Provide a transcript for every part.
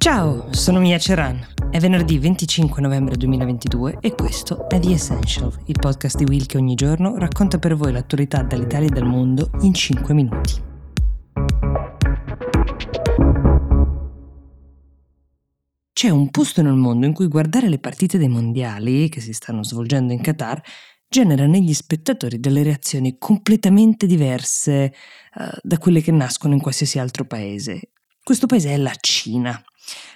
Ciao, sono Mia Ceran. È venerdì 25 novembre 2022 e questo è The Essential, il podcast di Will che ogni giorno racconta per voi l'attualità dall'Italia e dal mondo in 5 minuti. C'è un posto nel mondo in cui guardare le partite dei mondiali che si stanno svolgendo in Qatar genera negli spettatori delle reazioni completamente diverse uh, da quelle che nascono in qualsiasi altro paese. Questo paese è la Cina.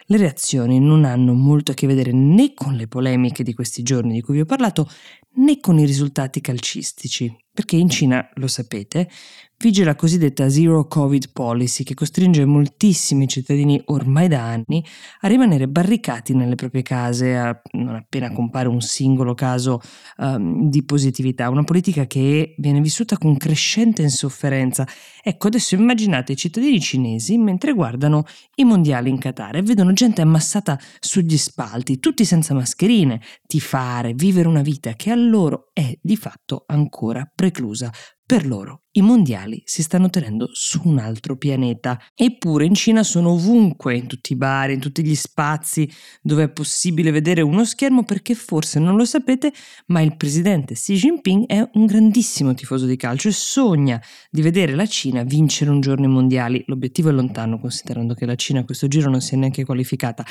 Le reazioni non hanno molto a che vedere né con le polemiche di questi giorni di cui vi ho parlato, né con i risultati calcistici, perché in Cina, lo sapete, vige la cosiddetta Zero Covid Policy che costringe moltissimi cittadini ormai da anni a rimanere barricati nelle proprie case a, non appena compare un singolo caso um, di positività, una politica che viene vissuta con crescente insofferenza. Ecco, adesso immaginate i cittadini cinesi mentre guardano i mondiali in Qatar e vedono gente ammassata sugli spalti, tutti senza mascherine, tifare, vivere una vita che a loro è di fatto ancora preclusa per loro i mondiali si stanno tenendo su un altro pianeta. Eppure in Cina sono ovunque, in tutti i bar, in tutti gli spazi dove è possibile vedere uno schermo perché forse non lo sapete, ma il presidente Xi Jinping è un grandissimo tifoso di calcio e sogna di vedere la Cina vincere un giorno i mondiali. L'obiettivo è lontano considerando che la Cina a questo giro non si è neanche qualificata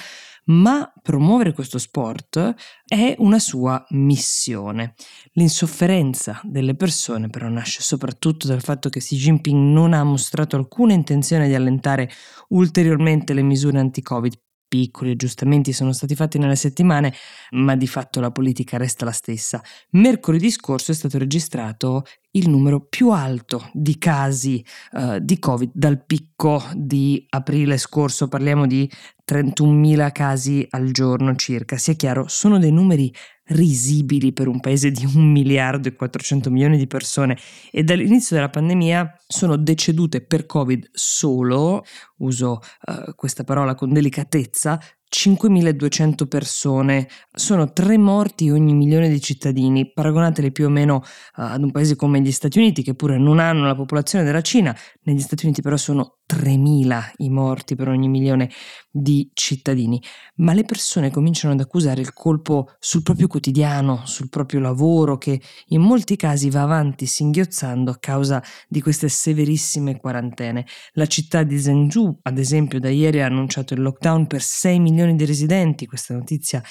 ma promuovere questo sport è una sua missione. L'insofferenza delle persone però nasce soprattutto dal fatto che Xi Jinping non ha mostrato alcuna intenzione di allentare ulteriormente le misure anti-Covid piccoli aggiustamenti sono stati fatti nelle settimane, ma di fatto la politica resta la stessa. Mercoledì scorso è stato registrato il numero più alto di casi uh, di Covid dal picco di aprile scorso, parliamo di 31.000 casi al giorno circa. Sia chiaro, sono dei numeri risibili per un paese di 1 miliardo e 400 milioni di persone e dall'inizio della pandemia sono decedute per Covid solo, uso uh, questa parola con delicatezza, 5.200 persone, sono tre morti ogni milione di cittadini, paragonateli più o meno uh, ad un paese come gli Stati Uniti che pure non hanno la popolazione della Cina, negli Stati Uniti però sono 3.000 i morti per ogni milione di cittadini, ma le persone cominciano ad accusare il colpo sul proprio quotidiano, sul proprio lavoro che in molti casi va avanti singhiozzando a causa di queste severissime quarantene. La città di Zhengzhou, ad esempio, da ieri ha annunciato il lockdown per 6 milioni di residenti, questa notizia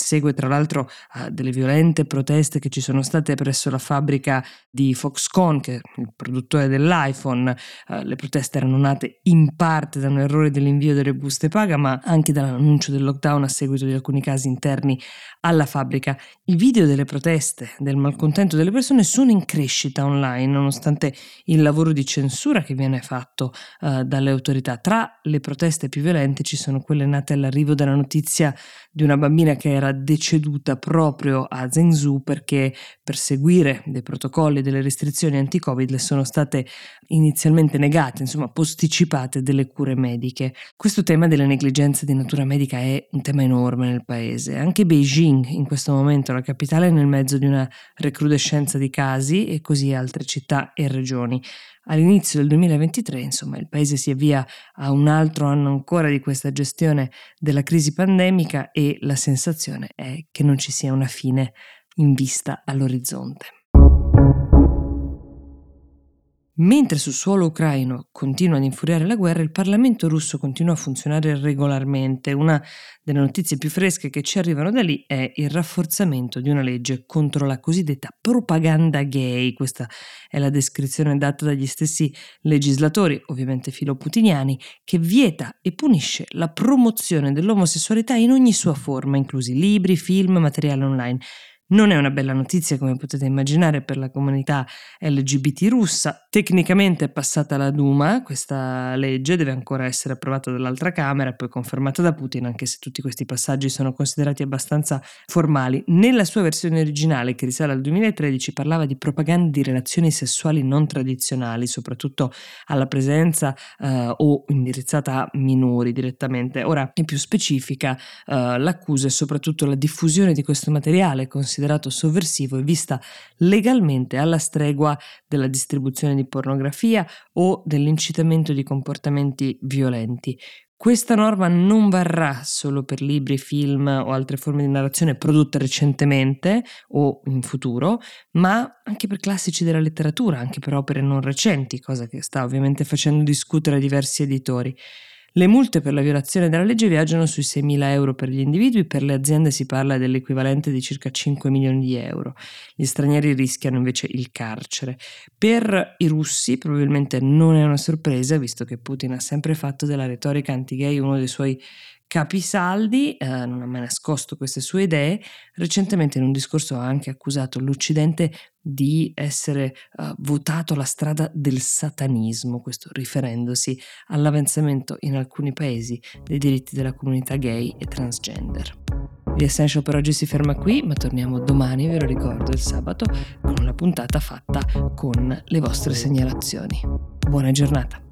Segue tra l'altro uh, delle violente proteste che ci sono state presso la fabbrica di Foxconn, che è il produttore dell'iPhone. Uh, le proteste erano nate in parte da un errore dell'invio delle buste paga, ma anche dall'annuncio del lockdown a seguito di alcuni casi interni alla fabbrica. I video delle proteste, del malcontento delle persone sono in crescita online, nonostante il lavoro di censura che viene fatto uh, dalle autorità. Tra le proteste più violente ci sono quelle nate all'arrivo della notizia di una bambina che era deceduta proprio a Zhengzhou perché per seguire dei protocolli e delle restrizioni anti-Covid le sono state inizialmente negate, insomma posticipate delle cure mediche. Questo tema delle negligenze di natura medica è un tema enorme nel paese. Anche Beijing in questo momento, la capitale, è nel mezzo di una recrudescenza di casi e così altre città e regioni all'inizio del 2023, insomma, il paese si avvia a un altro anno ancora di questa gestione della crisi pandemica e la sensazione è che non ci sia una fine in vista all'orizzonte. Mentre sul suolo ucraino continua ad infuriare la guerra, il Parlamento russo continua a funzionare regolarmente. Una delle notizie più fresche che ci arrivano da lì è il rafforzamento di una legge contro la cosiddetta propaganda gay. Questa è la descrizione data dagli stessi legislatori, ovviamente filoputiniani, che vieta e punisce la promozione dell'omosessualità in ogni sua forma, inclusi libri, film, materiale online. Non è una bella notizia, come potete immaginare, per la comunità LGBT russa. Tecnicamente è passata la Duma, questa legge deve ancora essere approvata dall'altra Camera e poi confermata da Putin, anche se tutti questi passaggi sono considerati abbastanza formali. Nella sua versione originale, che risale al 2013, parlava di propaganda di relazioni sessuali non tradizionali, soprattutto alla presenza eh, o indirizzata a minori direttamente. Ora, in più specifica, eh, l'accusa è soprattutto la diffusione di questo materiale, considerato considerato sovversivo e vista legalmente alla stregua della distribuzione di pornografia o dell'incitamento di comportamenti violenti. Questa norma non varrà solo per libri, film o altre forme di narrazione prodotte recentemente o in futuro, ma anche per classici della letteratura, anche per opere non recenti, cosa che sta ovviamente facendo discutere diversi editori. Le multe per la violazione della legge viaggiano sui 6.000 euro per gli individui, per le aziende si parla dell'equivalente di circa 5 milioni di euro. Gli stranieri rischiano invece il carcere. Per i russi probabilmente non è una sorpresa, visto che Putin ha sempre fatto della retorica anti-gay uno dei suoi Capisaldi eh, non ha mai nascosto queste sue idee, recentemente in un discorso ha anche accusato l'Occidente di essere uh, votato la strada del satanismo, questo riferendosi all'avanzamento in alcuni paesi dei diritti della comunità gay e transgender. The Essential per oggi si ferma qui, ma torniamo domani, ve lo ricordo, il sabato, con una puntata fatta con le vostre segnalazioni. Buona giornata!